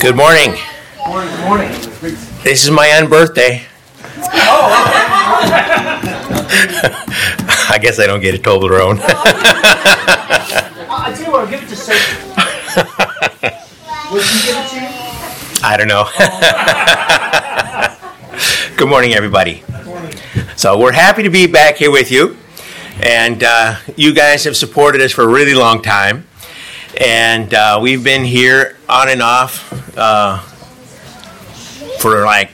Good morning. Morning, good morning. This is my unbirthday. I guess I don't get a Toblerone. I tell you what, I'll give it to Sophie. Would she give it to you? I don't know. Good morning, everybody. Good morning. So we're happy to be back here with you, and uh, you guys have supported us for a really long time, and uh, we've been here on and off uh, for like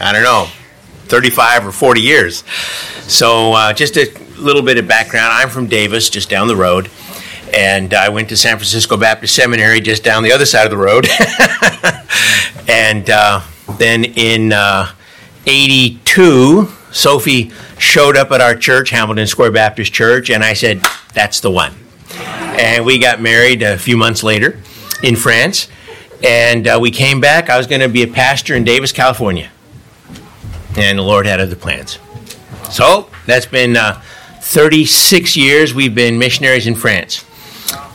I don't know, 35 or 40 years. So uh, just a little bit of background. I'm from Davis, just down the road. And I went to San Francisco Baptist Seminary just down the other side of the road. and uh, then in uh, 82, Sophie showed up at our church, Hamilton Square Baptist Church, and I said, That's the one. And we got married a few months later in France. And uh, we came back. I was going to be a pastor in Davis, California. And the Lord had other plans. So that's been uh, 36 years we've been missionaries in France.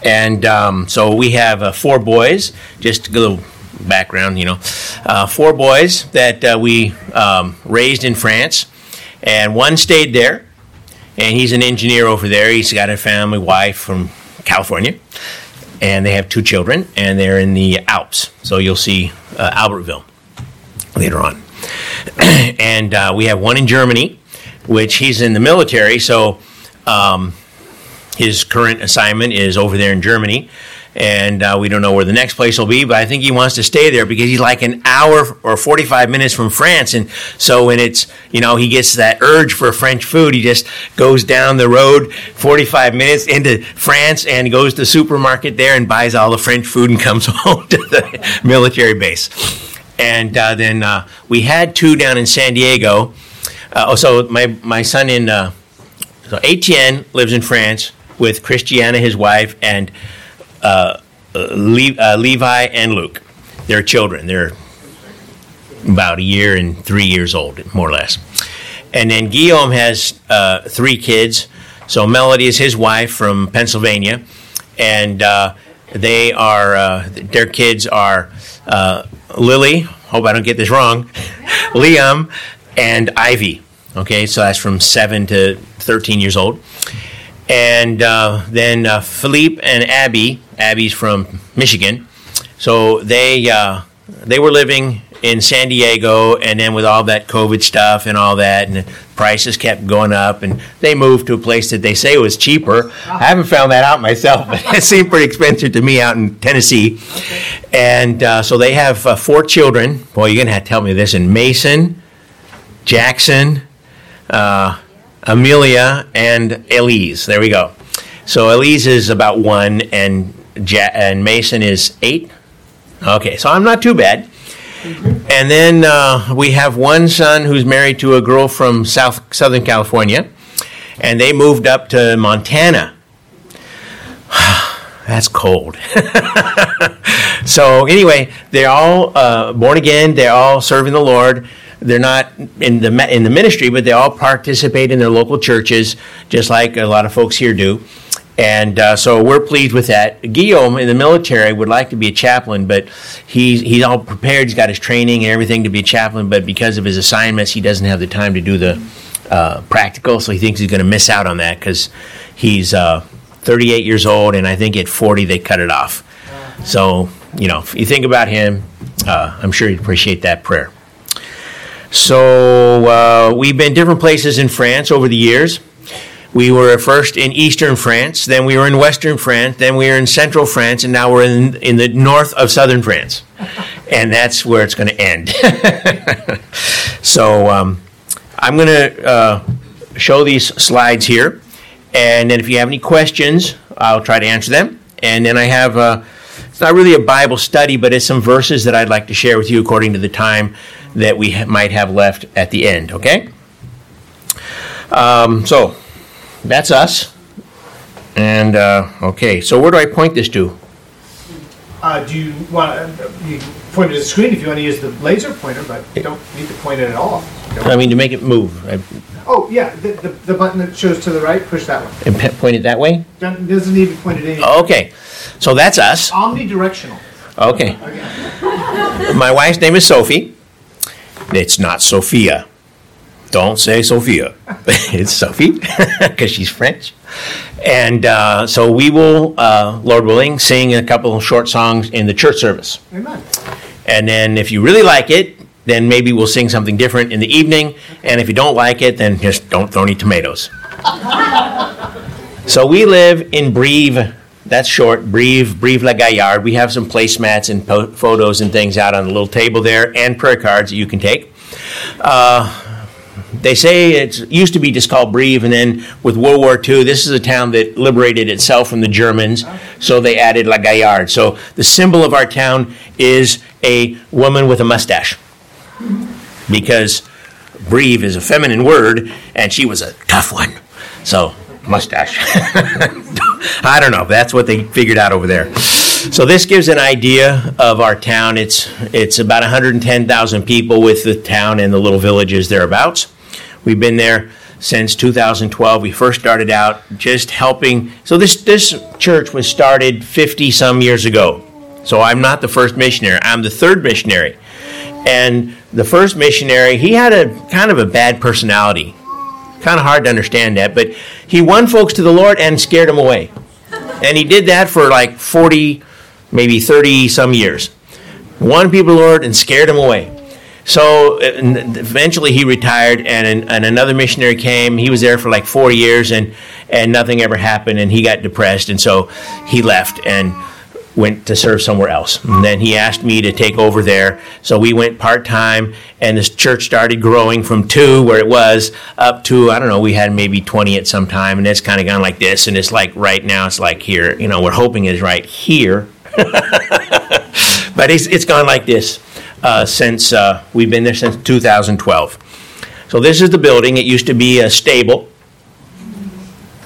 And um, so we have uh, four boys, just a little background, you know, uh, four boys that uh, we um, raised in France. And one stayed there, and he's an engineer over there. He's got a family, wife from California, and they have two children, and they're in the Alps. So you'll see uh, Albertville later on. and uh, we have one in Germany, which he's in the military, so um, his current assignment is over there in Germany. And uh, we don't know where the next place will be, but I think he wants to stay there because he's like an hour or 45 minutes from France. And so when it's, you know, he gets that urge for French food, he just goes down the road 45 minutes into France and goes to the supermarket there and buys all the French food and comes home to the military base. And uh, then uh, we had two down in San Diego. Uh, oh, so my, my son in, uh, so Etienne lives in France with Christiana, his wife, and uh, Le- uh, Levi and Luke. They're children. They're about a year and three years old, more or less. And then Guillaume has uh, three kids. So Melody is his wife from Pennsylvania, and uh, they are their kids are Lily. Hope I don't get this wrong. Liam and Ivy. Okay, so that's from seven to thirteen years old. And uh, then uh, Philippe and Abby. Abby's from Michigan, so they uh, they were living in San Diego, and then with all that COVID stuff and all that, and prices kept going up, and they moved to a place that they say was cheaper. I haven't found that out myself, but it seemed pretty expensive to me out in Tennessee. And uh, so they have uh, four children. Boy, you're gonna have to tell me this. And Mason, Jackson, uh, Amelia, and Elise. There we go. So Elise is about one, and ja- and Mason is eight. Okay, so I'm not too bad. And then uh, we have one son who's married to a girl from South Southern California, and they moved up to Montana. That's cold. so anyway, they're all uh, born again. They're all serving the Lord. They're not in the in the ministry, but they all participate in their local churches, just like a lot of folks here do. And uh, so we're pleased with that. Guillaume in the military would like to be a chaplain, but he's he's all prepared. He's got his training and everything to be a chaplain, but because of his assignments, he doesn't have the time to do the uh, practical. So he thinks he's going to miss out on that because he's uh, 38 years old, and I think at 40 they cut it off. So you know, if you think about him, uh, I'm sure he'd appreciate that prayer. So uh, we've been different places in France over the years. We were first in eastern France, then we were in western France, then we were in central France, and now we're in, in the north of southern France. And that's where it's going to end. so um, I'm going to uh, show these slides here, and then if you have any questions, I'll try to answer them. And then I have, uh, it's not really a Bible study, but it's some verses that I'd like to share with you according to the time that we ha- might have left at the end, okay? Um, so, that's us. And, uh, okay, so where do I point this to? Uh, do you want, you can point it to the screen if you want to use the laser pointer, but you don't need to point it at all. I mean, to make it move. I, Oh, yeah, the, the, the button that shows to the right, push that one. and pe- point it that way? Doesn't doesn't need to be pointed in. Okay, so that's us. Omnidirectional. Okay. My wife's name is Sophie. It's not Sophia. Don't say Sophia. it's Sophie because she's French. And uh, so we will, uh, Lord willing, sing a couple of short songs in the church service. Amen. And then if you really like it, then maybe we'll sing something different in the evening. And if you don't like it, then just don't throw any tomatoes. so we live in Brive. That's short, Brive, Brive La Gaillarde. We have some placemats and po- photos and things out on the little table there and prayer cards that you can take. Uh, they say it used to be just called Brive, and then with World War II, this is a town that liberated itself from the Germans, so they added La Gaillarde. So the symbol of our town is a woman with a mustache, because Brive is a feminine word, and she was a tough one. So mustache. I don't know. That's what they figured out over there. So this gives an idea of our town. It's it's about 110,000 people with the town and the little villages thereabouts. We've been there since 2012. We first started out just helping. So this this church was started 50 some years ago. So I'm not the first missionary. I'm the third missionary. And the first missionary, he had a kind of a bad personality. Kind of hard to understand that, but he won folks to the Lord and scared them away. And he did that for like 40, maybe 30 some years. Won people Lord and scared him away. So uh, eventually he retired, and, and another missionary came. He was there for like four years, and, and nothing ever happened, and he got depressed, and so he left and went to serve somewhere else. And then he asked me to take over there, so we went part time, and this church started growing from two, where it was, up to I don't know, we had maybe 20 at some time, and it's kind of gone like this, and it's like right now, it's like here. You know, we're hoping it's right here, but it's, it's gone like this uh, since uh, we've been there since 2012. So this is the building. It used to be a stable,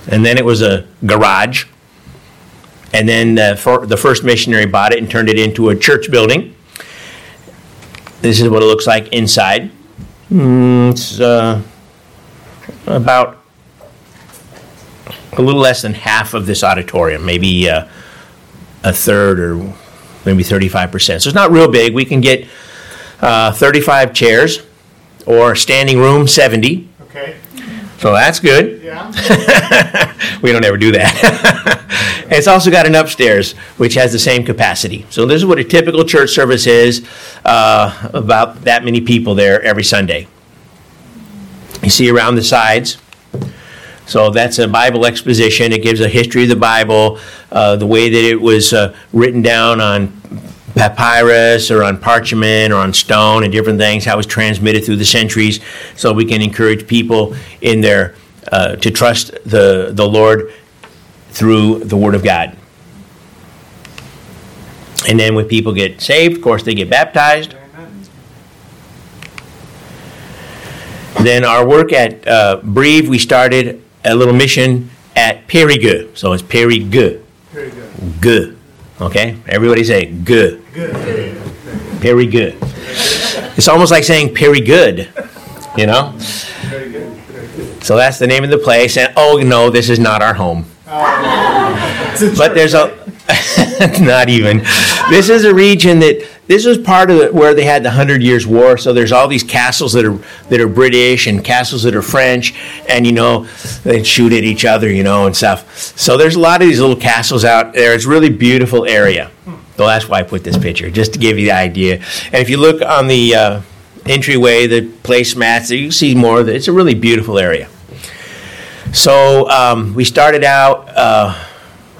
and then it was a garage, and then uh, for, the first missionary bought it and turned it into a church building. This is what it looks like inside. Mm, it's uh, about a little less than half of this auditorium, maybe uh, a third or maybe 35%. So it's not real big. We can get uh, 35 chairs or standing room 70. Okay. So that's good. Yeah. we don't ever do that. it's also got an upstairs, which has the same capacity. So this is what a typical church service is uh, about that many people there every Sunday. You see around the sides. So that's a Bible exposition. It gives a history of the Bible, uh, the way that it was uh, written down on papyrus or on parchment or on stone and different things, how it was transmitted through the centuries, so we can encourage people in their uh, to trust the the Lord through the Word of God. And then when people get saved, of course, they get baptized. Then our work at uh, Brive, we started a little mission at Périgueux. So it's Périgueux. Very good. Okay? Everybody say good. Good. Very good. It's almost like saying Perry good, you know? Very good. Very good. So that's the name of the place. And oh no, this is not our home. It's But there's a not even. This is a region that this was part of where they had the Hundred Years' War. So there's all these castles that are that are British and castles that are French, and you know they shoot at each other, you know, and stuff. So there's a lot of these little castles out there. It's really beautiful area. So that's why I put this picture, just to give you the idea. And if you look on the uh, entryway, the placemats, you can see more. It's a really beautiful area. So um, we started out. Uh,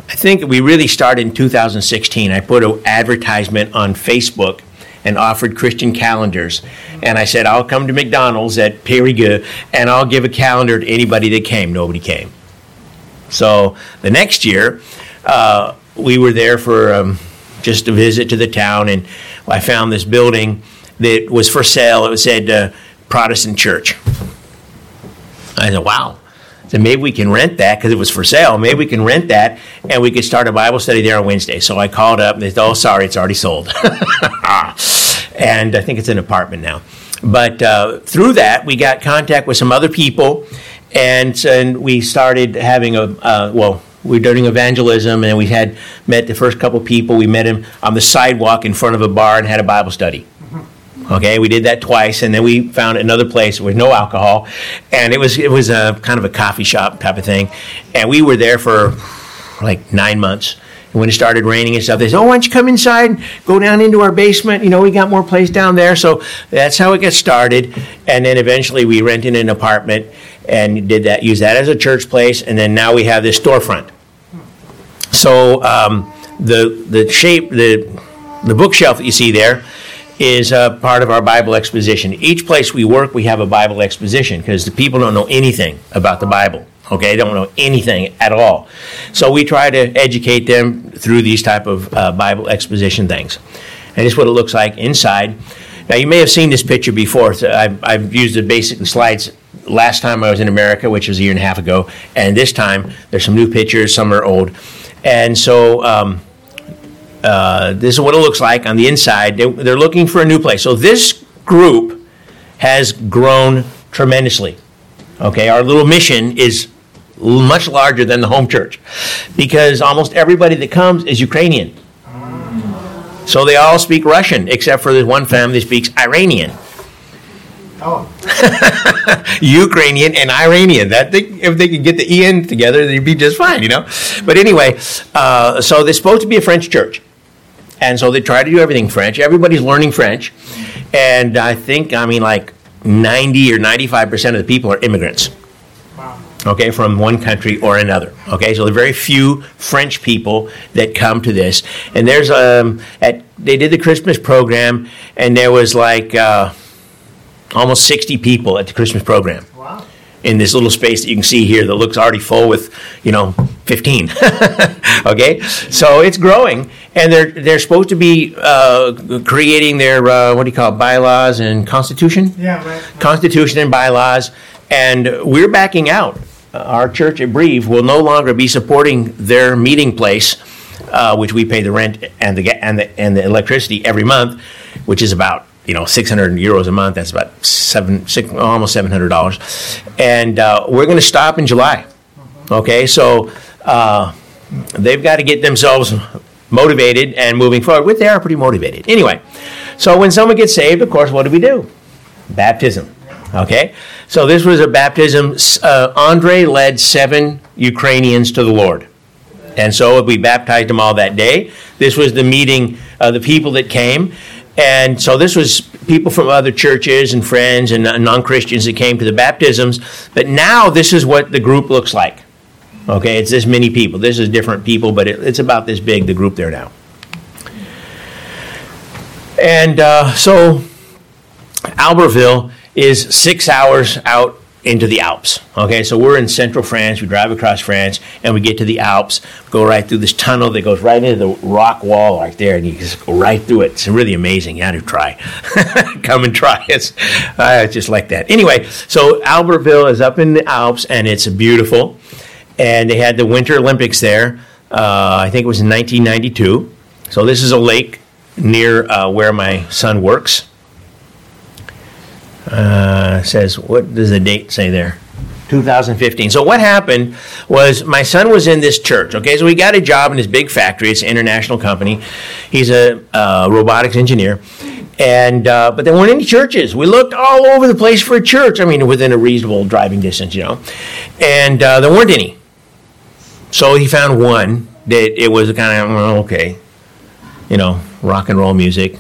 I think we really started in 2016. I put an advertisement on Facebook and offered Christian calendars. And I said, I'll come to McDonald's at Périgueux and I'll give a calendar to anybody that came. Nobody came. So the next year, uh, we were there for um, just a visit to the town, and I found this building that was for sale. It said uh, Protestant Church. I said, wow. Said, maybe we can rent that because it was for sale. Maybe we can rent that and we could start a Bible study there on Wednesday. So I called up and they said, oh, sorry, it's already sold. and I think it's an apartment now. But uh, through that, we got contact with some other people and, and we started having a, uh, well, we were doing evangelism, and we had met the first couple people. We met him on the sidewalk in front of a bar and had a Bible study. Okay, we did that twice, and then we found another place with no alcohol, and it was it was a kind of a coffee shop type of thing, and we were there for like nine months. And when it started raining and stuff, they said, "Oh, why don't you come inside, and go down into our basement? You know, we got more place down there." So that's how it got started, and then eventually we rented an apartment and did that, use that as a church place, and then now we have this storefront. So um, the the shape the the bookshelf that you see there is a part of our Bible exposition. Each place we work, we have a Bible exposition because the people don't know anything about the Bible. Okay, they don't know anything at all. So we try to educate them through these type of uh, Bible exposition things. And this is what it looks like inside. Now you may have seen this picture before. So I've, I've used the basic slides last time I was in America, which was a year and a half ago, and this time there's some new pictures. Some are old, and so. Um, uh, this is what it looks like on the inside. They, they're looking for a new place. So this group has grown tremendously. Okay, our little mission is much larger than the home church because almost everybody that comes is Ukrainian. So they all speak Russian except for this one family speaks Iranian. Oh, Ukrainian and Iranian. That they, if they could get the en together, they'd be just fine, you know. But anyway, uh, so they're supposed to be a French church, and so they try to do everything French. Everybody's learning French, and I think I mean like ninety or ninety-five percent of the people are immigrants. wow. Okay, from one country or another. Okay, so there are very few French people that come to this, and there's um at they did the Christmas program, and there was like uh, almost sixty people at the Christmas program Wow. in this little space that you can see here that looks already full with, you know, 15. okay, so it's growing, and they're they're supposed to be uh, creating their uh, what do you call it, bylaws and constitution, Yeah, right. constitution and bylaws, and we're backing out. Uh, Our church at Brive will no longer be supporting their meeting place, uh, which we pay the rent and the and the and the electricity every month, which is about you know 600 euros a month. That's about seven, six, almost 700 dollars, and uh, we're going to stop in July. Okay, so uh, they've got to get themselves motivated and moving forward. Which they are pretty motivated. Anyway, so when someone gets saved, of course, what do we do? Baptism. Okay, so this was a baptism. Uh, Andre led seven Ukrainians to the Lord. And so we baptized them all that day. This was the meeting of the people that came. And so this was people from other churches and friends and non Christians that came to the baptisms. But now this is what the group looks like. Okay, it's this many people. This is different people, but it, it's about this big, the group there now. And uh, so Albertville is six hours out into the Alps. Okay, so we're in central France. We drive across France and we get to the Alps, go right through this tunnel that goes right into the rock wall right there, and you just go right through it. It's really amazing. You had to try. Come and try it. Uh, just like that. Anyway, so Albertville is up in the Alps and it's beautiful. And they had the Winter Olympics there. Uh, I think it was in 1992. So this is a lake near uh, where my son works uh, says, what does the date say there? 2015. So what happened was my son was in this church. Okay, so he got a job in this big factory. It's an international company. He's a uh, robotics engineer. And uh, but there weren't any churches. We looked all over the place for a church. I mean, within a reasonable driving distance, you know. And uh, there weren't any. So he found one that it was kind of well, okay, you know, rock and roll music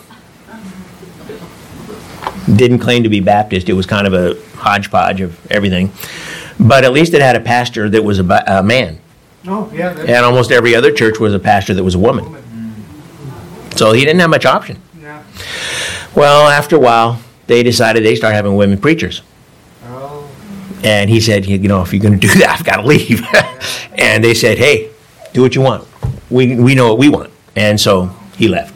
didn't claim to be Baptist. It was kind of a hodgepodge of everything. But at least it had a pastor that was a, a man. Oh, yeah. And almost every other church was a pastor that was a woman. So he didn't have much option. Yeah. Well, after a while, they decided they start having women preachers. And he said, you know, if you're going to do that, I've got to leave. and they said, hey, do what you want. We, we know what we want. And so he left.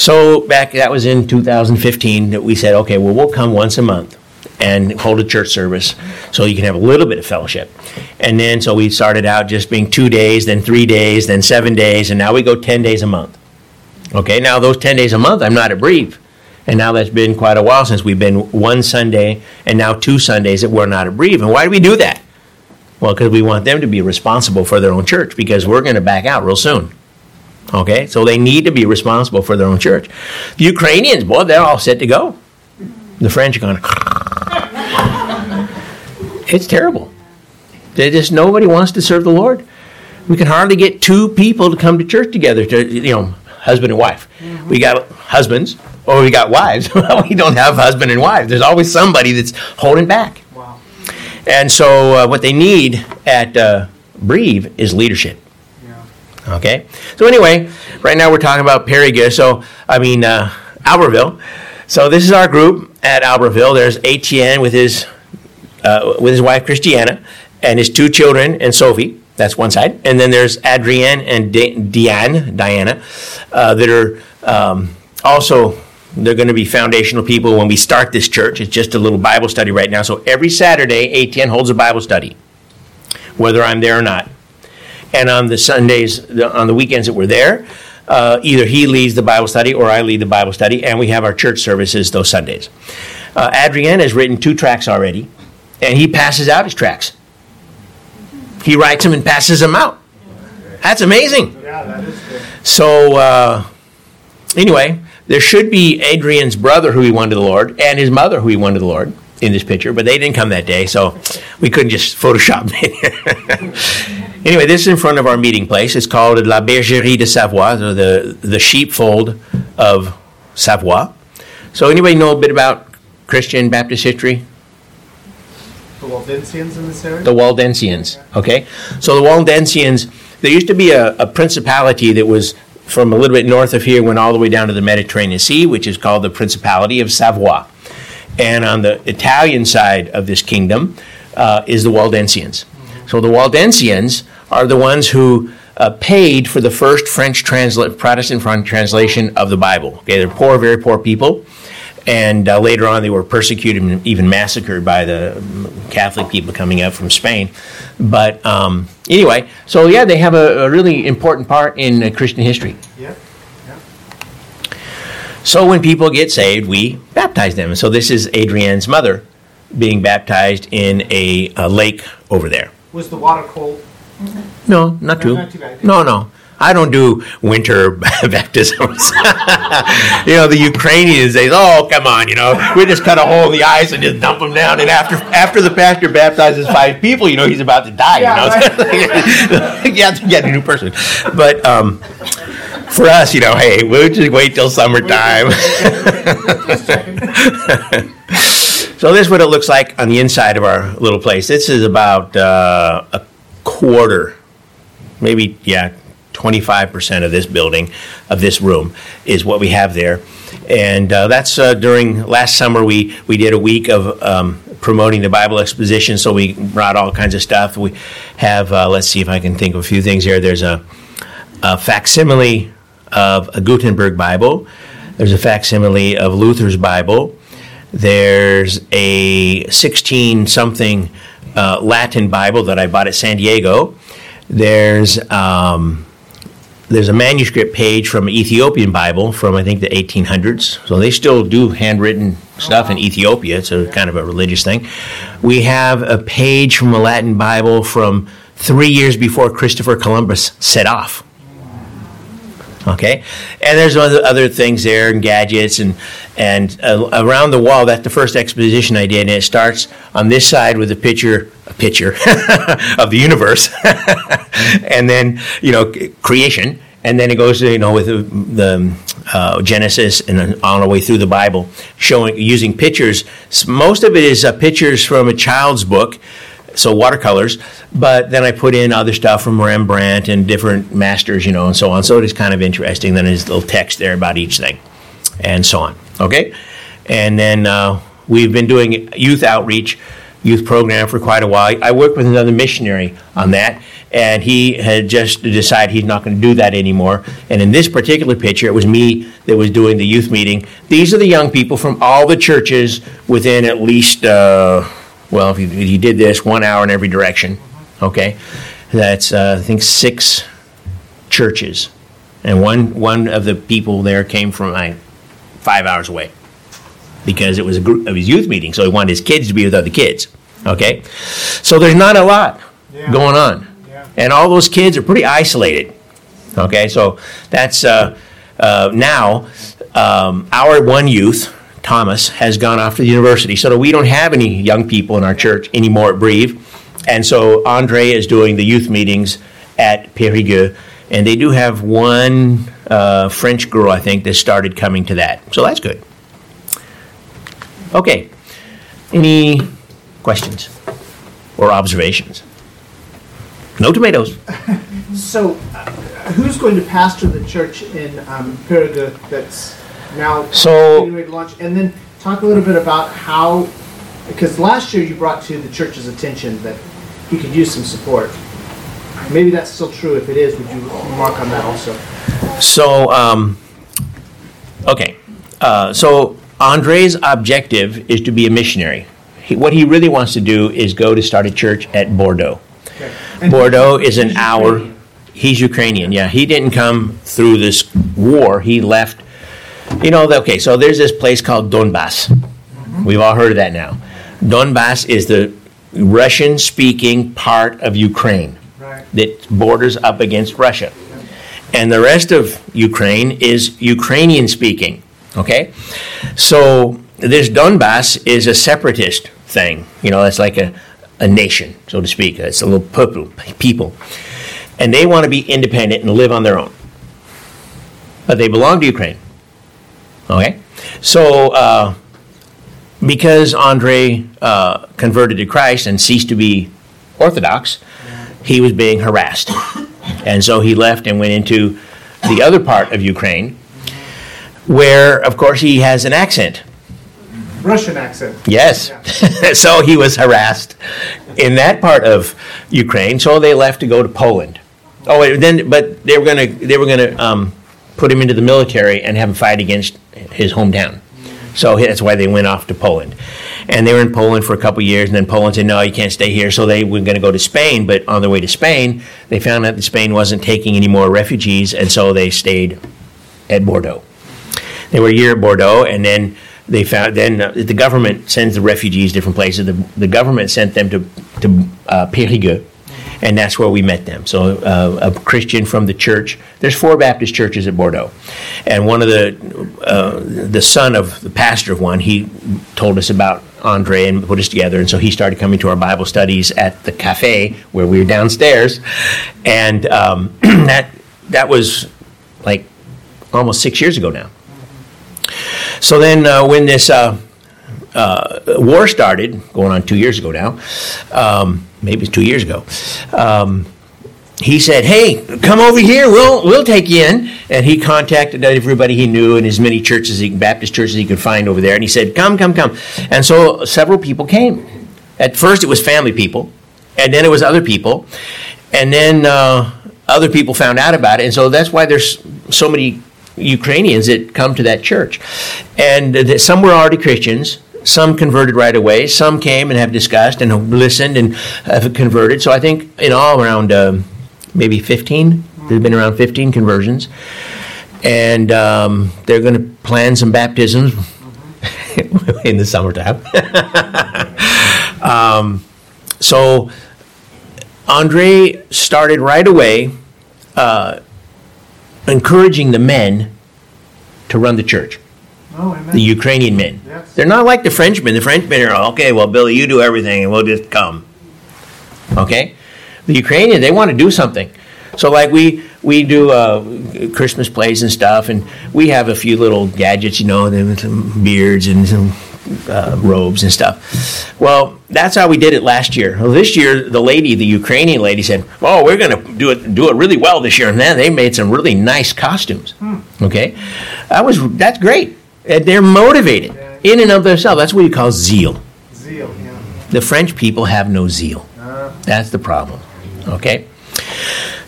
So back, that was in 2015, that we said, okay, well, we'll come once a month and hold a church service so you can have a little bit of fellowship. And then, so we started out just being two days, then three days, then seven days, and now we go 10 days a month. Okay, now those 10 days a month, I'm not at Brive. And now that's been quite a while since we've been one Sunday and now two Sundays that we're not at Brive. And why do we do that? Well, because we want them to be responsible for their own church because we're going to back out real soon. Okay, so they need to be responsible for their own church. The Ukrainians, boy, they're all set to go. The French are going, it's terrible. They just nobody wants to serve the Lord. We can hardly get two people to come to church together. To you know, husband and wife. Mm-hmm. We got husbands, or we got wives. we don't have husband and wife. There's always somebody that's holding back. Wow. And so, uh, what they need at uh, Brive is leadership. Yeah. Okay. So anyway, right now we're talking about Périgueux. So I mean uh, Albertville. So this is our group at Albertville. There's Etienne with his uh, with his wife Christiana and his two children and Sophie. That's one side. And then there's Adrienne and Diane, Diana, uh, that are um, also they're going to be foundational people when we start this church. It's just a little Bible study right now. So every Saturday, Etienne holds a Bible study, whether I'm there or not. And on the Sundays, on the weekends that we're there, uh, either he leads the Bible study or I lead the Bible study, and we have our church services those Sundays. Uh, Adrienne has written two tracks already, and he passes out his tracks. He writes them and passes them out. That's amazing. So, uh, anyway, there should be Adrian's brother who he won to the Lord and his mother who he won to the Lord in this picture, but they didn't come that day, so we couldn't just Photoshop it. anyway, this is in front of our meeting place. It's called La Bergerie de Savoie, so the, the sheepfold of Savoie. So, anybody know a bit about Christian Baptist history? The Waldensians in this area? The Waldensians, okay? So the Waldensians, there used to be a, a principality that was from a little bit north of here, went all the way down to the Mediterranean Sea, which is called the Principality of Savoy. And on the Italian side of this kingdom uh, is the Waldensians. Mm-hmm. So the Waldensians are the ones who uh, paid for the first French transla- Protestant French translation of the Bible. Okay, they're poor, very poor people and uh, later on they were persecuted and even massacred by the Catholic people coming up from Spain. But um, anyway, so yeah, they have a, a really important part in uh, Christian history. Yeah. yeah. So when people get saved, we baptize them. So this is Adrienne's mother being baptized in a, a lake over there. Was the water cold? No, not too. Not too no, no. I don't do winter baptisms. you know, the Ukrainians, they, oh, come on, you know, we just cut a hole in the ice and just dump them down. And after after the pastor baptizes five people, you know, he's about to die. Yeah, you know, right. you have to get a new person. But um, for us, you know, hey, we'll just wait till summertime. so this is what it looks like on the inside of our little place. This is about uh, a quarter, maybe, yeah, 25% of this building, of this room, is what we have there. And uh, that's uh, during last summer, we, we did a week of um, promoting the Bible exposition. So we brought all kinds of stuff. We have, uh, let's see if I can think of a few things here. There's a, a facsimile of a Gutenberg Bible, there's a facsimile of Luther's Bible, there's a 16 something uh, Latin Bible that I bought at San Diego. There's um, there's a manuscript page from an Ethiopian Bible from I think the 1800s. So they still do handwritten stuff in Ethiopia. It's a kind of a religious thing. We have a page from a Latin Bible from three years before Christopher Columbus set off. Okay, and there's other, other things there and gadgets and and uh, around the wall. That's the first exposition I did, and it starts on this side with a picture a picture of the universe, and then you know creation, and then it goes you know with the, the uh, Genesis and all the way through the Bible, showing using pictures. Most of it is uh, pictures from a child's book, so watercolors. But then I put in other stuff from Rembrandt and different masters, you know, and so on. So it is kind of interesting. Then there's a little text there about each thing, and so on. Okay, and then uh, we've been doing youth outreach youth program for quite a while. I worked with another missionary on that, and he had just decided he's not going to do that anymore. And in this particular picture, it was me that was doing the youth meeting. These are the young people from all the churches within at least, uh, well, if you, if you, did this, one hour in every direction, okay? That's, uh, I think, six churches. And one, one of the people there came from like, five hours away because it was a group of his youth meeting, so he wanted his kids to be with other kids. Okay, so there's not a lot Yeah. going on. Yeah. And all those kids are pretty isolated. Okay, so that's uh, uh, now um, our one youth, Thomas, has gone off to the university. So we don't have any young people in our church anymore at Brive. And so Andre is doing the youth meetings at Périgueux. And they do have one uh, French girl, I think, that started coming to that. So that's good. Okay. Any questions or observations? No tomatoes. So, uh, who's going to pastor the church in um, Périgueux that's now So- getting ready to launch? And then talk a little bit about how, because last year you brought to the church's attention that he could use some support. Maybe that's still true. If it is, would you remark on that also? So, um, okay. Uh, so Andre's objective is to be a missionary. He, what he really wants to do is go to start a church at Bordeaux. Okay. Bordeaux is an hour. He's Ukrainian. Yeah, he didn't come through this war. He left. You know, okay. So there's this place called Donbass. We've all heard of that now. Donbass is the Russian-speaking part of Ukraine Right. that borders up against Russia. And the rest of Ukraine is Ukrainian speaking. Okay? So this Donbass is a separatist thing. You know, it's like a, a nation, so to speak. It's a little people. And they want to be independent and live on their own. But they belong to Ukraine. Okay? So, uh, because Andre uh, converted to Christ and ceased to be Orthodox, he was being harassed. And so he left and went into the other part of Ukraine, where, of course, he has an accent. Russian accent. Yes. so he was harassed in that part of Ukraine. So they left to go to Poland. Oh, wait, then, but they were going to they were going to um, put him into the military and have him fight against his hometown. So that's why they went off to Poland. And they were in Poland for a couple years, and then Poland said, no, you can't stay here. So they were going to go to Spain, but on their way to Spain, they found out that Spain wasn't taking any more refugees, and so they stayed at Bordeaux. They were a year at Bordeaux, and then they found, then uh, the government sends the refugees different places. The, the government sent them to, to uh, Périgueux, and that's where we met them. So uh, a Christian from the church. There's four Baptist churches at Bordeaux, and one of the uh, the son of the pastor of one, he told us about Andre and put us together, and so he started coming to our Bible studies at the cafe where we were downstairs, and um, that that was like almost six years ago now. So then, uh, when this uh, uh, war started, going on two years ago now, um, maybe two years ago, um, he said, "Hey, come over here. We'll we'll take you in." And he contacted everybody he knew and as many churches, he, Baptist churches he could find over there. And he said, "Come, come, come." And so several people came. At first, it was family people, and then it was other people, and then uh, other people found out about it. And so that's why there's so many Ukrainians that come to that church. And some were already Christians, some converted right away, some came and have discussed and listened and have converted. So I think in all around um, maybe 15, there's been around 15 conversions. And um, they're going to plan some baptisms in the summertime. um, so Andre started right away uh, encouraging the men to run the church, Oh, amen. the Ukrainian men. Yes. They're not like the Frenchmen. The Frenchmen are, okay, well, Billy, you do everything and we'll just come. Okay? The Ukrainians, they want to do something. So, like, we, we do uh, Christmas plays and stuff, and we have a few little gadgets, you know, then some beards and some uh, robes and stuff. Well, that's how we did it last year. Well, this year, the lady, the Ukrainian lady, said, "Oh, we're going to do it do it really well this year." And then they made some really nice costumes. Okay, that was that's great. And they're motivated in and of themselves. That's what you call zeal. Zeal, yeah. The French people have no zeal. That's the problem. Okay?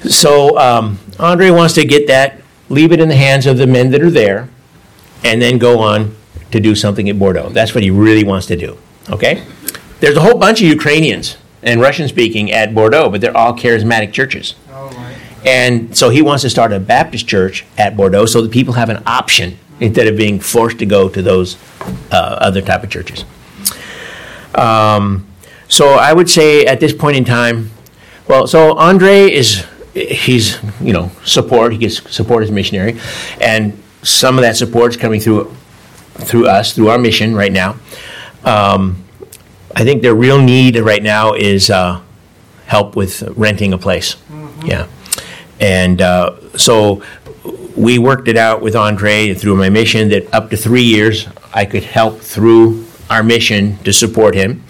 So um, Andre wants to get that, leave it in the hands of the men that are there, and then go on to do something at Bordeaux. That's what he really wants to do. Okay? There's a whole bunch of Ukrainians and Russian speaking at Bordeaux, but they're all charismatic churches. All right. And so he wants to start a Baptist church at Bordeaux so that people have an option instead of being forced to go to those uh, other type of churches. Um, so I would say at this point in time, Well, so Andre is he's you know support. He gets support as a missionary, and some of that support is coming through through us through our mission right now. Um, I think their real need right now is uh, help with renting a place. Yeah, and uh, so we worked it out with Andre through my mission that up to three years I could help through our mission to support him.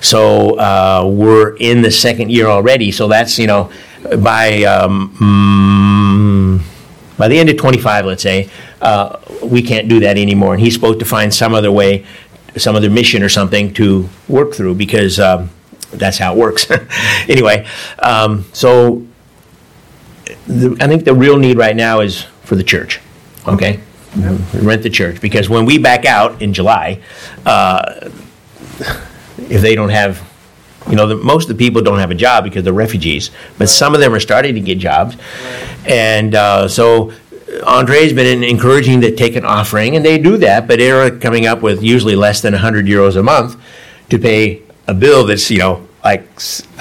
So uh, we're in the second year already. So that's you know by um, mm, by the end of 25, let's say, uh, we can't do that anymore. And he's supposed to find some other way, some other mission or something to work through because um, that's how it works. anyway, um, so I think the real need right now is for the church. Okay, rent the church because when we back out in July, uh, if they don't have, you know, the, most of the people don't have a job because they're refugees, but some of them are starting to get jobs, and uh, so. Andre's been encouraging to take an offering, and they do that, but they're coming up with usually less than 100 euros a month to pay a bill that's, you know, like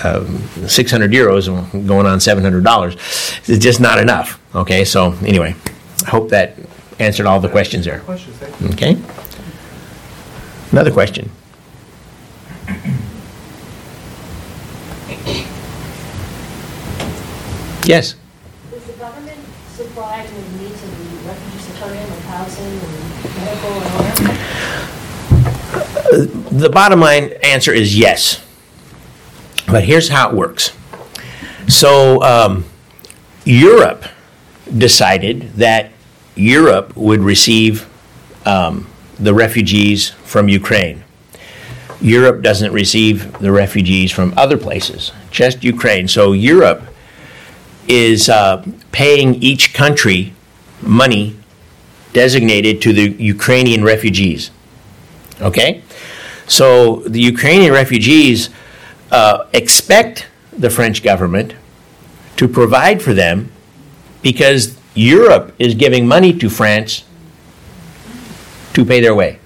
um, 600 euros going on $700. It's just not enough. Okay, so anyway, I hope that answered all the questions there. Questions, thank you. Okay? Another question. Yes? Does the government supply the needs of the refugee come like housing and medical and all? that? The bottom line answer is yes. But here's how it works. So, um, Europe decided that Europe would receive um, the refugees from Ukraine. Europe doesn't receive the refugees from other places, just Ukraine. So, Europe is uh, paying each country money designated to the Ukrainian refugees. Okay? So the Ukrainian refugees uh, expect the French government to provide for them because Europe is giving money to France to pay their way.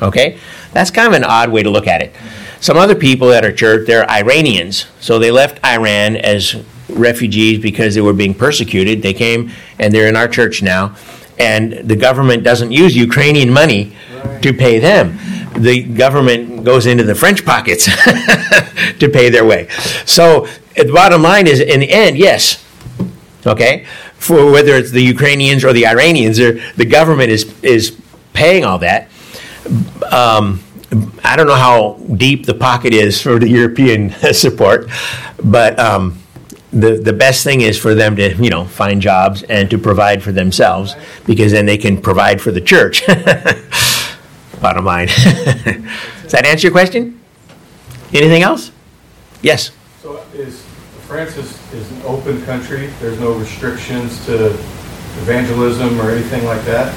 Okay? That's kind of an odd way to look at it. Some other people at our church, they're Iranians. So they left Iran as refugees because they were being persecuted. They came and they're in our church now. And the government doesn't use Ukrainian money to pay them. The government goes into the French pockets to pay their way. So the bottom line is, in the end, yes. Okay? For whether it's the Ukrainians or the Iranians, the government is, is paying all that um, I don't know how deep the pocket is for the European support, but um, the the best thing is for them to you know find jobs and to provide for themselves because then they can provide for the church. Bottom line. Does that answer your question? Anything else? Yes. So is, France is, is an open country, there's no restrictions to evangelism or anything like that?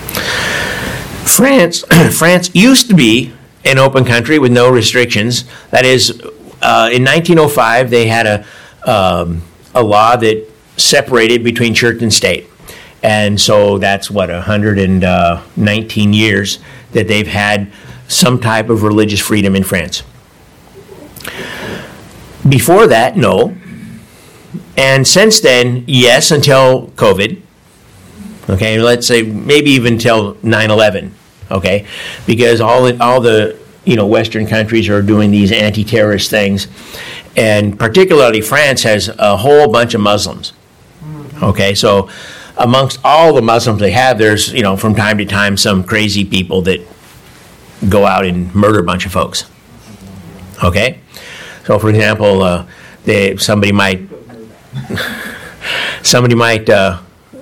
France, France used to be an open country with no restrictions. That is, uh, in 1905, they had a, um, a law that separated between church and state. And so that's what, 119 years that they've had some type of religious freedom in France. Before that, no. And since then, yes, until COVID. Okay, let's say maybe even until 9 11 okay? Because all the, all the you know Western countries are doing these anti-terrorist things, and particularly France has a whole bunch of Muslims. Okay, so amongst all the Muslims they have, there's you know from time to time some crazy people that go out and murder a bunch of folks. Okay, so for example, uh, they somebody might somebody might uh,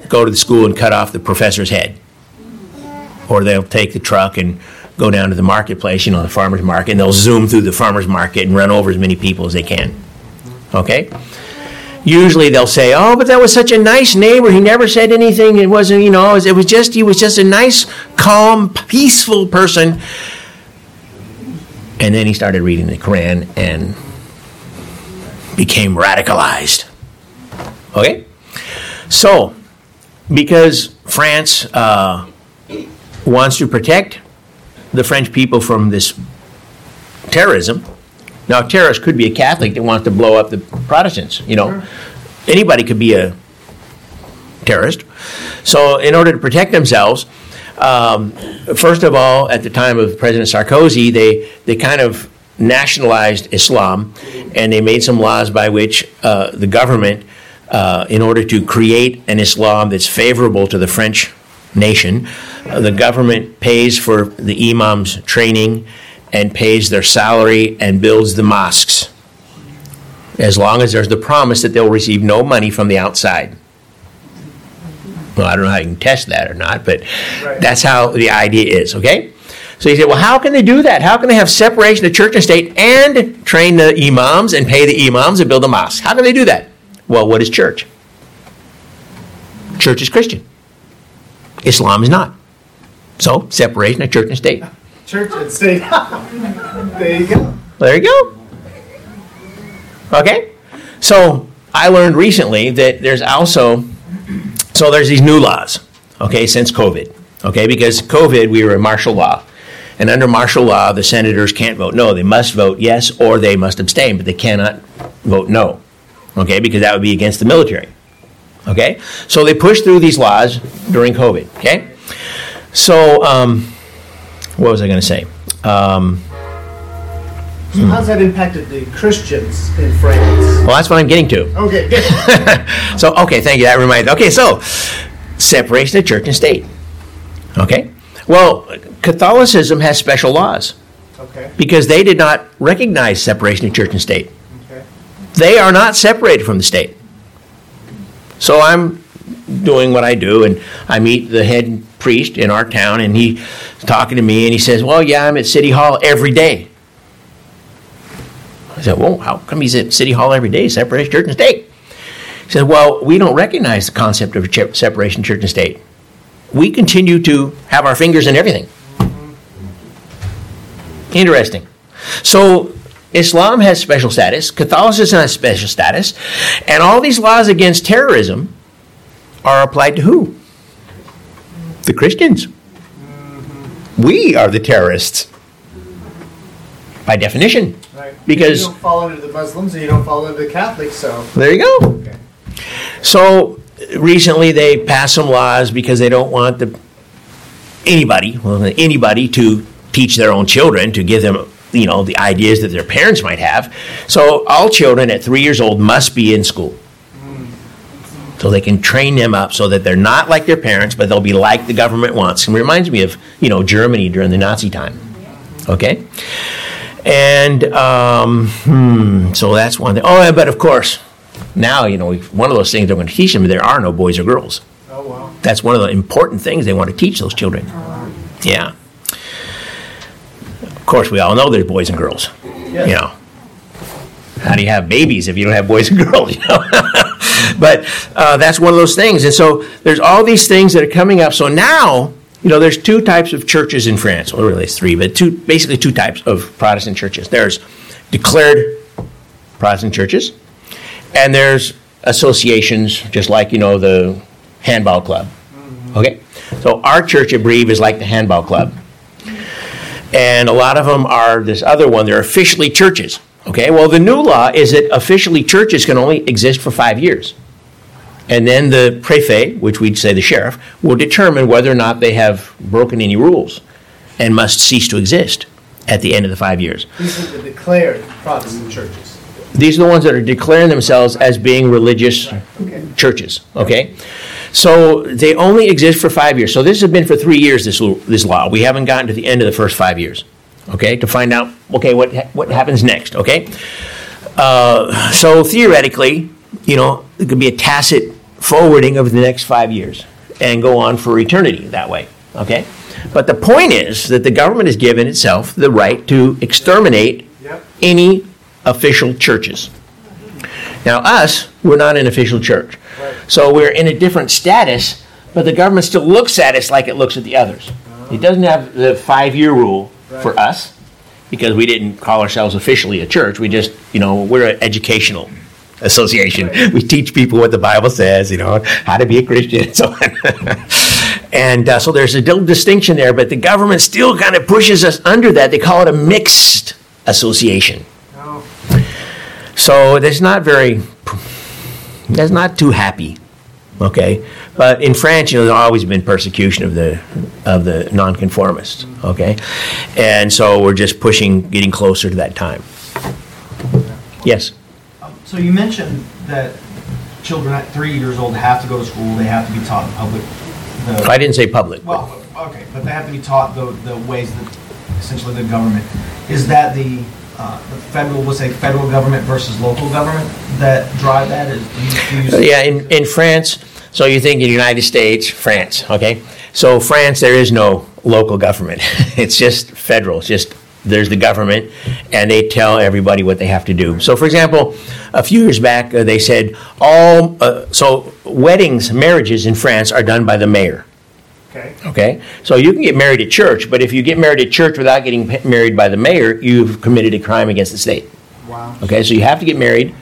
go to the school and cut off the professor's head or they'll take the truck and go down to the marketplace, you know, the farmer's market, and they'll zoom through the farmer's market and run over as many people as they can. Okay? Usually they'll say, "Oh, but that was such a nice neighbor. He never said anything. It wasn't, you know, it was, just he was just a nice, calm, peaceful person." And then he started reading the Quran and became radicalized. Okay? So, because France uh, wants to protect the French people from this terrorism, Now, a terrorist could be a Catholic that wants to blow up the Protestants. You know, anybody could be a terrorist. So, in order to protect themselves, um, first of all, at the time of President Sarkozy, they they kind of nationalized Islam, and they made some laws by which uh, the government, uh, in order to create an Islam that's favorable to the French nation, uh, the government pays for the imams' training and pays their salary and builds the mosques. As long as there's the promise that they'll receive no money from the outside. Well, I don't know how you can test that or not, but Right. that's how the idea is, okay? So you say, well, how can they do that? How can they have separation of church and state and train the imams and pay the imams and build the mosques? How can they do that? Well, what is church? Church is Christian. Islam is not. So, separation of church and state. Church and state. there you go. There you go. Okay? So, I learned recently that there's also, so there's these new laws, okay, since COVID, okay, because COVID, we were in martial law. And under martial law, the senators can't vote no. They must vote yes or they must abstain, but they cannot vote no, okay, because that would be against the military. Okay? So they pushed through these laws during COVID, okay? So, um, what was I going to say? Um, So how's that impacted the Christians in France? well, that's what I'm getting to. Okay. So, okay, thank you. That reminds. Okay, so separation of church and state. Okay. Well, Catholicism has special laws Okay, because they did not recognize separation of church and state. okay. They are not separated from the state. So I'm doing what I do, and I meet the head priest in our town, and he's talking to me, and he says, "Well, yeah, I'm at City Hall every day." I said, "Well, how come he's at City Hall every day? Separation church and state." He said, "Well, we don't recognize the concept of separation church and state. We continue to have our fingers in everything." Interesting. So Islam has special status, Catholicism has special status, and all these laws against terrorism are applied to who? The Christians. Mm-hmm. We are the terrorists. By definition. Right. Because- you don't fall under the Muslims and you don't fall under the Catholics, so There you go. okay. So recently they passed some laws because they don't want the anybody, well, anybody to teach their own children to give them, you know, the ideas that their parents might have. So all children at three years old must be in school. So they can train them up so that they're not like their parents, but they'll be like the government wants. And reminds me of, you know, Germany during the Nazi time. Okay? And um, hmm, so that's one thing. Oh, yeah, but of course, now, you know, one of those things they're going to teach them, there are no boys or girls. Oh, wow. That's one of the important things they want to teach those children. Yeah. Of course, we all know there's boys and girls. Yes. You know, how do you have babies if you don't have boys and girls? You know, but uh, that's one of those things. And so there's all these things that are coming up. So now, you know, there's two types of churches in France. Well, really, it's three, but two, basically two types of Protestant churches. There's declared Protestant churches, and there's associations, just like you know the handball club. Okay, so our church at Brive is like the handball club, and a lot of them are this other one. They're officially churches. Okay, well the new law is that officially churches can only exist for five years, and then the prefet, which we'd say the sheriff, will determine whether or not they have broken any rules, and must cease to exist at the end of the five years. These are the declared Protestant churches. These are the ones that are declaring themselves as being religious Okay. churches, okay? So they only exist for five years. So this has been for three years, this, this law. We haven't gotten to the end of the first five years, okay, to find out, okay, what, what happens next, okay? Uh, so theoretically, you know, it could be a tacit forwarding of the next five years and go on for eternity that way, okay? But the point is that the government has given itself the right to exterminate Yep. any official churches. Now, us, we're not an official church. Right. So we're in a different status, but the government still looks at us like it looks at the others. Uh-huh. It doesn't have the five year rule for us because we didn't call ourselves officially a church. We just, you know, we're educational association. We teach people what the Bible says, you know, how to be a Christian and so on. and uh, so there's a little distinction there, but the government still kind of pushes us under that. They call it a mixed association. Oh, So that's not very, that's not too happy, okay? But in France, you know, there's always been persecution of the, of the nonconformists, okay? And so we're just pushing, getting closer to that time. Yes? So you mentioned that children at three years old have to go to school, they have to be taught in public. the- I didn't say public. but- Well, okay, but they have to be taught the, the ways that essentially the government, is that the, uh, the federal, let's say federal government versus local government that drive that? Is, do you- do you- Yeah, in, in France, so you think in the United States, France, okay? So France, there is no local government. It's just federal. It's just, there's the government, and they tell everybody what they have to do. So for example, a few years back, uh, they said all, uh, so weddings, marriages in France are done by the mayor. Okay. Okay, so you can get married at church, but if you get married at church without getting married by the mayor, you've committed a crime against the state. Wow. Okay, so you have to get married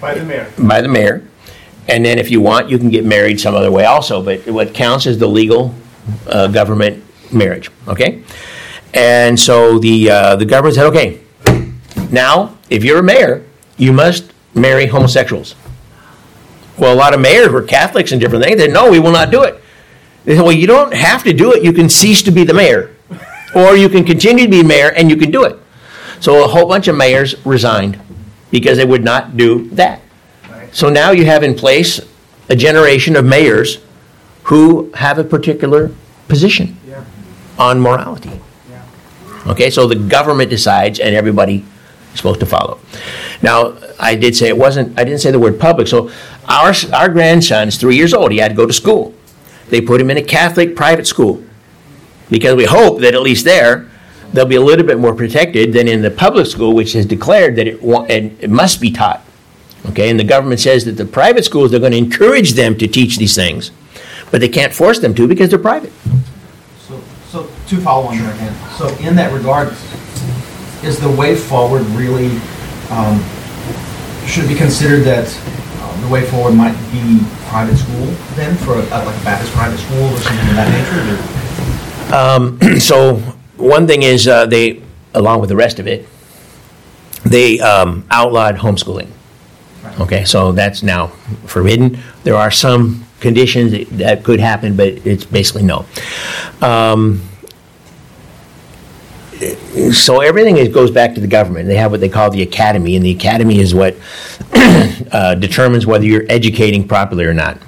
By the mayor. by the mayor. And then if you want, you can get married some other way also, but what counts is the legal uh, government marriage, okay? And so the, uh, the government said, okay, now, if you're a mayor, you must marry homosexuals. Well, a lot of mayors were Catholics and different things. They said, no, we will not do it. They said, well, you don't have to do it. You can cease to be the mayor. Or you can continue to be mayor and you can do it. So a whole bunch of mayors resigned because they would not do that. So now you have in place a generation of mayors who have a particular position Yeah. on morality. Okay, so the government decides and everybody is supposed to follow. Now, I did say it wasn't, I didn't say the word public, so our, our grandson's three years old, he had to go to school. They put him in a Catholic private school because we hope that at least there, they'll be a little bit more protected than in the public school, which has declared that it, wa- it must be taught. Okay, and the government says that the private schools, they're going to encourage them to teach these things, but they can't force them to because they're private. To follow on there again, so in that regard, is the way forward really, um, should be considered that um, the way forward might be private school then for a- like a Baptist private school or something of that nature? or- so one thing is uh, they, along with the rest of it, they um, outlawed homeschooling. Okay, so that's now forbidden. There are some conditions that, that could happen, but it's basically no. Um, so everything is, goes back to the government. They have what they call the academy, and the academy is what uh, determines whether you're educating properly or not.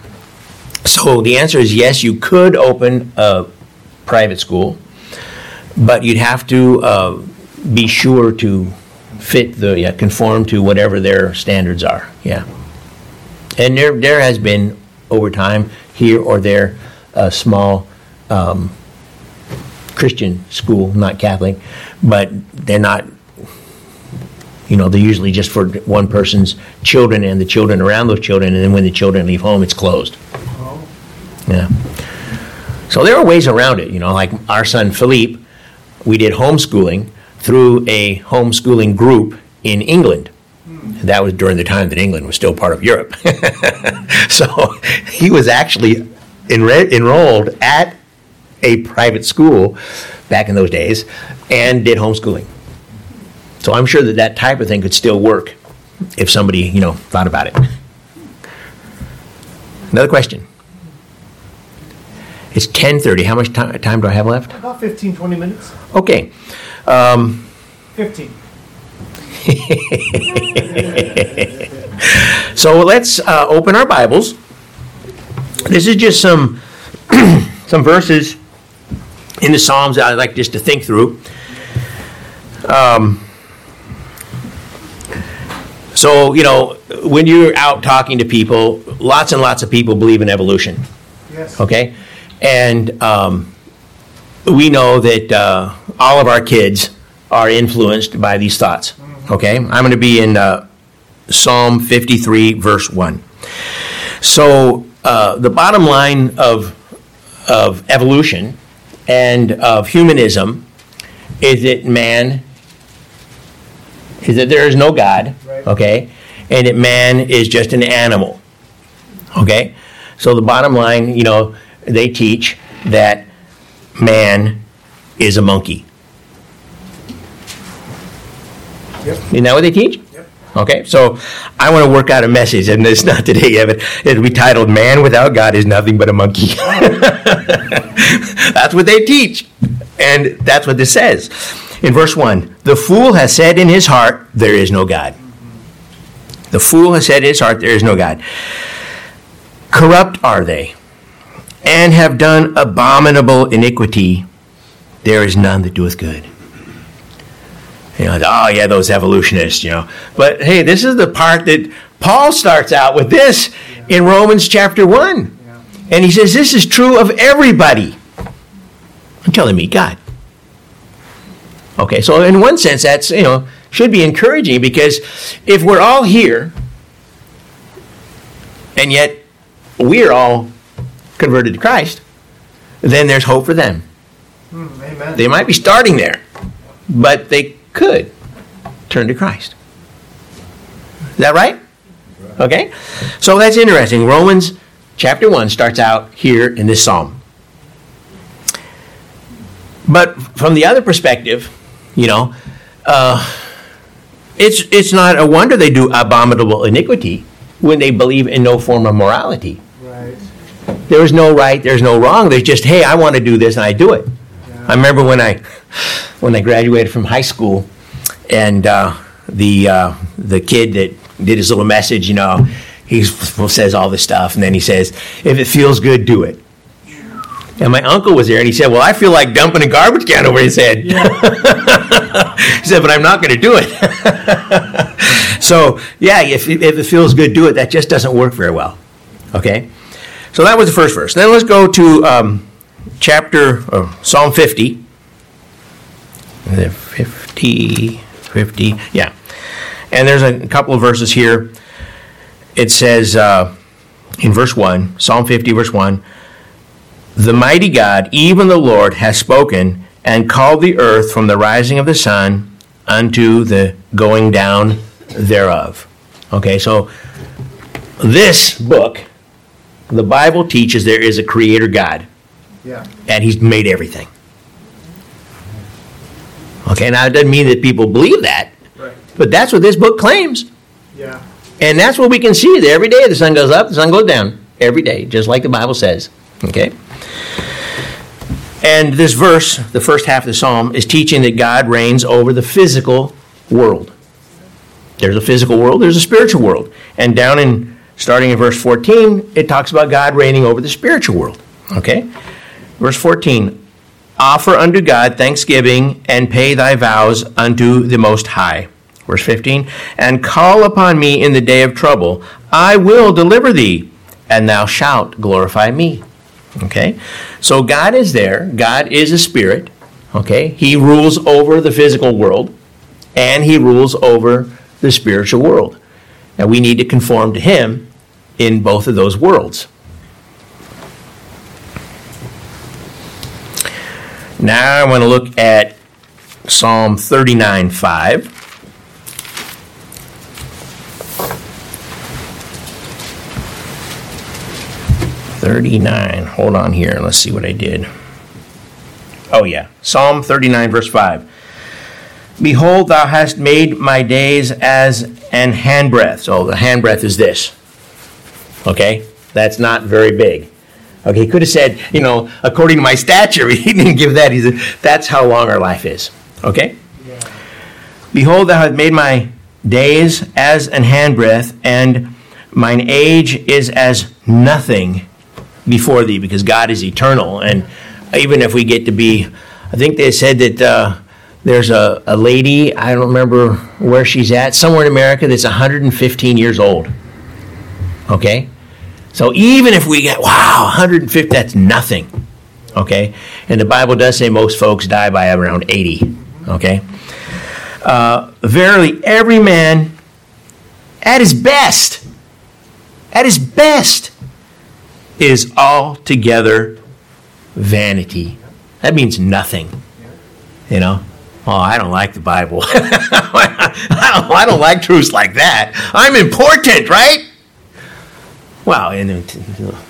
So the answer is yes, you could open a private school, but you'd have to uh, be sure to fit the, yeah, conform to whatever their standards are, yeah. And there, there has been, over time, here or there, a small um, Christian school, not Catholic, but they're not, you know, they're usually just for one person's children and the children around those children, and then when the children leave home, it's closed. Oh. Yeah. So there are ways around it, you know, like our son Philippe, we did homeschooling through a homeschooling group in England. Hmm. That was during the time that England was still part of Europe. so he was actually enrolled at a private school back in those days and did homeschooling. So I'm sure that that type of thing could still work if somebody, you know, thought about it. Another question. It's 10:30. How much ti- time do I have left? About 15, 20 minutes. Okay. 15. So let's uh, open our Bibles. This is just some some verses in the Psalms that I'd like just to think through. Um, so you know, when you're out talking to people, lots and lots of people believe in evolution. Yes. Okay, and um, we know that uh, all of our kids are influenced by these thoughts. Okay, I'm going to be in uh, Psalm 53, verse 1. So, uh, the bottom line of, of evolution and of humanism is that man, is that there is no God, Right. okay, and that man is just an animal, okay? So, the bottom line, you know, they teach that man is a monkey. Yep. Isn't that what they teach? Okay, so I want to work out a message, and it's not today yet, but it'll be titled Man Without God is Nothing But a Monkey. that's what they teach, and that's what this says. In verse 1, the fool has said in his heart, There is no God. The fool has said in his heart, There is no God. Corrupt are they, and have done abominable iniquity. There is none that doeth good. You know, oh yeah, those evolutionists, you know. But hey, this is the part that Paul starts out with this in Romans chapter 1. And he says this is true of everybody until they meet God. Okay, so in one sense, that's, you know, should be encouraging because if we're all here and yet we're all converted to Christ, then there's hope for them. Hmm, amen. They might be starting there, but they could turn to Christ. Is that right? Okay? So that's interesting. Romans chapter 1 starts out here in this psalm. But from the other perspective, you know, uh, it's, it's not a wonder they do abominable iniquity when they believe in no form of morality. Right. There's no right, there's no wrong. There's just, hey, I want to do this and I do it. I remember when I when I graduated from high school, and uh, the uh, the kid that did his little message, you know, he says all this stuff, and then he says, "If it feels good, do it." And my uncle was there, and he said, "Well, I feel like dumping a garbage can over his head." he said, "But I'm not going to do it." so, yeah, if if it feels good, do it. That just doesn't work very well. Okay, so that was the first verse. Then let's go to. Um, chapter uh, Psalm 50. 50, 50, yeah. And there's a couple of verses here. It says uh, in verse 1, Psalm 50, verse 1, The mighty God, even the Lord, has spoken and called the earth from the rising of the sun unto the going down thereof. Okay, so this book, the Bible teaches there is a creator God Yeah. and he's made everything. Okay, now it doesn't mean that people believe that, Right. but that's what this book claims. Yeah. And that's what we can see that every day the sun goes up, the sun goes down. Every day, just like the Bible says. Okay? And this verse, the first half of the psalm, is teaching that God reigns over the physical world. There's a physical world, there's a spiritual world. And down in, starting in verse 14, it talks about God reigning over the spiritual world. Okay? Verse 14 Offer unto God thanksgiving and pay thy vows unto the Most High. Verse 15 And call upon me in the day of trouble. I will deliver thee, and thou shalt glorify me. Okay? So God is there. God is a spirit. Okay? He rules over the physical world, and he rules over the spiritual world. And we need to conform to him in both of those worlds. Now I want to look at Psalm 39 5. Thirty-nine. Hold on here. Let's see what I did. Oh yeah, Psalm thirty-nine, verse five. Behold, thou hast made my days as an handbreadth. So the handbreadth is this. Okay, that's not very big. Okay, he could have said, you know, according to my stature. He didn't give that. He said, that's how long our life is. Okay? Behold, thou hast made my days as an handbreadth, and mine age is as nothing before thee, because God is eternal. And even if we get to be, I think they said that uh, there's a, a lady, I don't remember where she's at, somewhere in America that's 115 years old. Okay? So even if we get, wow, 150, that's nothing. Okay? And the Bible does say most folks die by around 80. Okay? Uh, verily, every man at his best, at his best, is altogether vanity. That means nothing. You know? Oh, I don't like the Bible. I, don't, I don't like truths like that. I'm important, right? Well, in a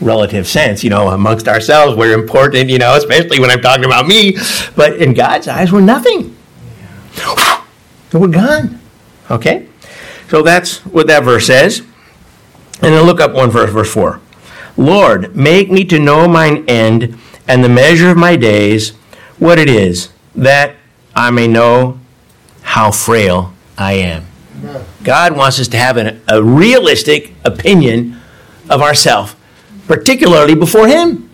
relative sense, you know, amongst ourselves, we're important, you know, especially when I'm talking about me. But in God's eyes, we're nothing. We're gone. Okay? So that's what that verse says. And then look up one verse, verse 4. Lord, make me to know mine end and the measure of my days, what it is, that I may know how frail I am. God wants us to have an, a realistic opinion of ourselves, particularly before Him.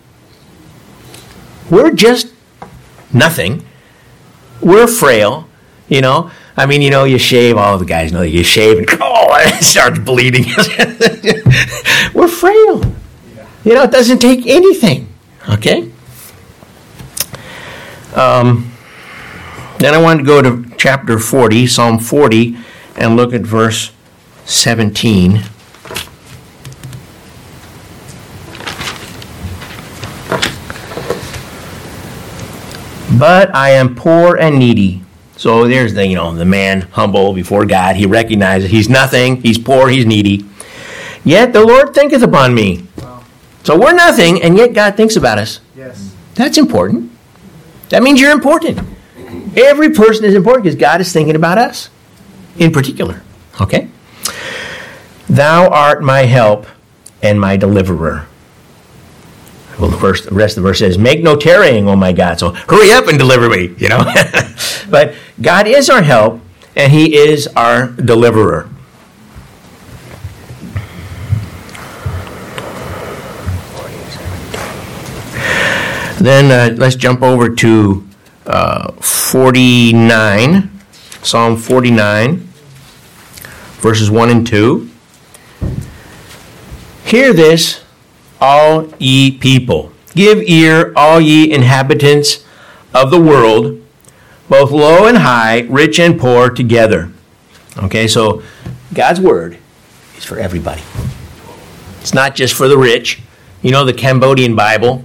We're just nothing. We're frail, you know. I mean, you know, you shave, all the guys know you shave and oh, it starts bleeding. We're frail. You know, it doesn't take anything, okay? Um, then I want to go to chapter 40, Psalm 40, and look at verse 17. But I am poor and needy. So there's the, you know, the man humble before God. He recognizes he's nothing, he's poor, he's needy. Yet the Lord thinketh upon me. Wow. So we're nothing, and yet God thinks about us. Yes. That's important. That means you're important. Every person is important because God is thinking about us in particular. Okay? Thou art my help and my deliverer. Well, the, first, the rest of the verse says, Make no tarrying, O my God. So hurry up and deliver me, you know? but God is our help and He is our deliverer. Then uh, let's jump over to uh, 49, Psalm 49, verses 1 and 2. Hear this, all ye people. Give ear, all ye inhabitants of the world, both low and high, rich and poor together. Okay, so God's word is for everybody. It's not just for the rich. You know, the Cambodian Bible,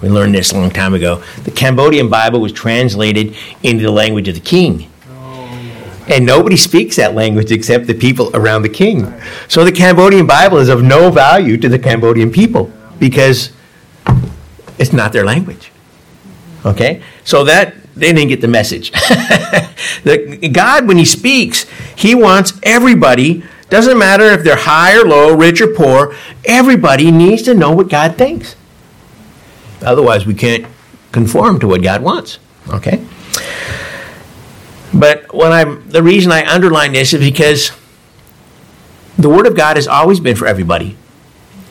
we learned this a long time ago. The Cambodian Bible was translated into the language of the king. And nobody speaks that language except the people around the king. So the Cambodian Bible is of no value to the Cambodian people because it's not their language. Okay? So that they didn't get the message. the, God, when He speaks, He wants everybody, doesn't matter if they're high or low, rich or poor, everybody needs to know what God thinks. Otherwise, we can't conform to what God wants. Okay? But when I'm the reason I underline this is because the Word of God has always been for everybody.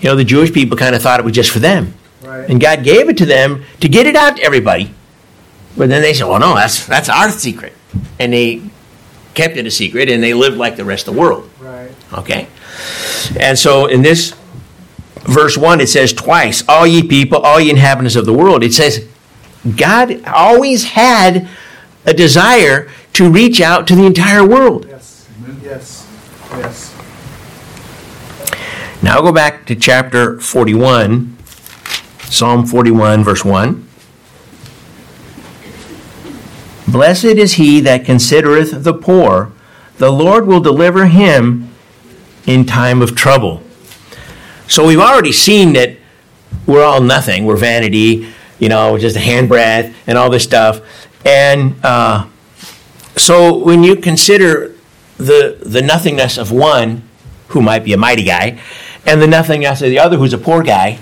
You know, the Jewish people kind of thought it was just for them. Right. And God gave it to them to get it out to everybody. But then they said, well, no, that's, that's our secret. And they kept it a secret and they lived like the rest of the world. Right. Okay? And so in this verse 1, it says twice, all ye people, all ye inhabitants of the world. It says God always had a desire to reach out to the entire world. Yes. Yes. Yes. Now go back to chapter 41, Psalm 41, verse 1. Blessed is he that considereth the poor, the Lord will deliver him in time of trouble. So we've already seen that we're all nothing. We're vanity, you know, just a handbreadth and all this stuff. And uh, so when you consider the, the nothingness of one who might be a mighty guy and the nothingness of the other who's a poor guy,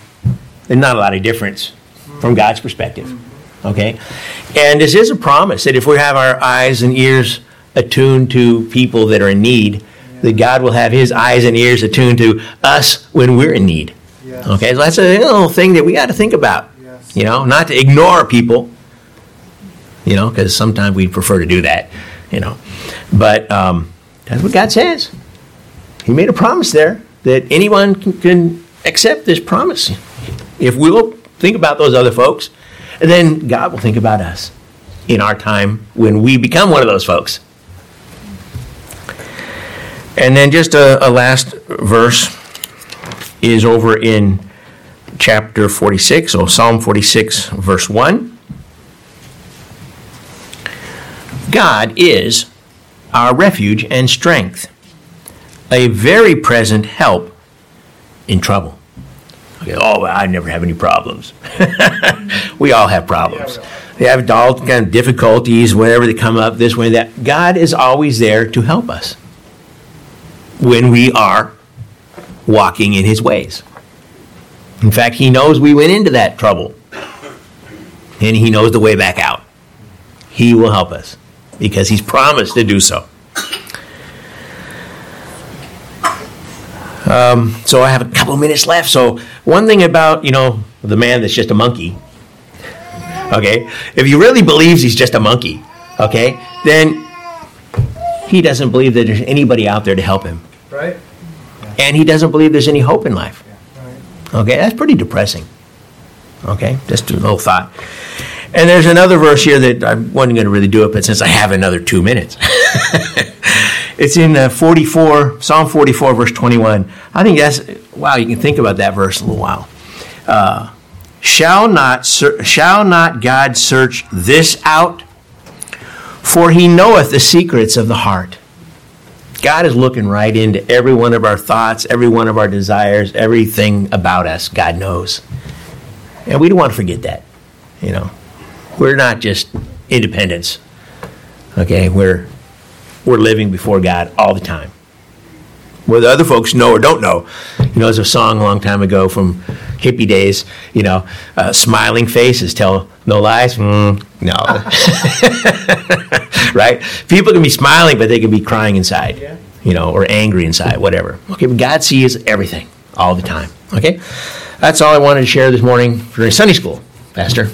there's not a lot of difference from God's perspective. Okay? And this is a promise that if we have our eyes and ears attuned to people that are in need, that God will have his eyes and ears attuned to us when we're in need. Yes. Okay? So that's a little thing that we got to think about. Yes. You know, not to ignore people, you know, because sometimes we prefer to do that, you know. But um, that's what God says. He made a promise there that anyone can, can accept this promise. If we'll think about those other folks, then God will think about us in our time when we become one of those folks. And then just a, a last verse is over in chapter 46, or Psalm 46, verse 1. God is our refuge and strength, a very present help in trouble. Okay, oh, I never have any problems. we all have problems. They have all kind of difficulties, whenever they come up, this way, that. God is always there to help us. when we are walking in his ways. In fact, he knows we went into that trouble. And he knows the way back out. He will help us because he's promised to do so. Um, so I have a couple minutes left. So one thing about, you know, the man that's just a monkey, okay, if he really believes he's just a monkey, okay, then he doesn't believe that there's anybody out there to help him. Right? And he doesn't believe there's any hope in life. Okay, that's pretty depressing. Okay, just a little thought. And there's another verse here that I wasn't going to really do it, but since I have another two minutes, it's in uh, 44, Psalm 44, verse 21. I think that's, wow, you can think about that verse a little while. Uh, shall, not, shall not God search this out? For he knoweth the secrets of the heart. God is looking right into every one of our thoughts, every one of our desires, everything about us. God knows. And we don't want to forget that. You know, we're not just independents. Okay, we're we're living before God all the time. Whether other folks know or don't know, you know, there's a song a long time ago from hippie days. You know, uh, smiling faces tell no lies. Mm, no, right? People can be smiling, but they can be crying inside. Yeah. You know, or angry inside, whatever. Okay, but God sees everything all the time. Okay, that's all I wanted to share this morning during Sunday school, Pastor.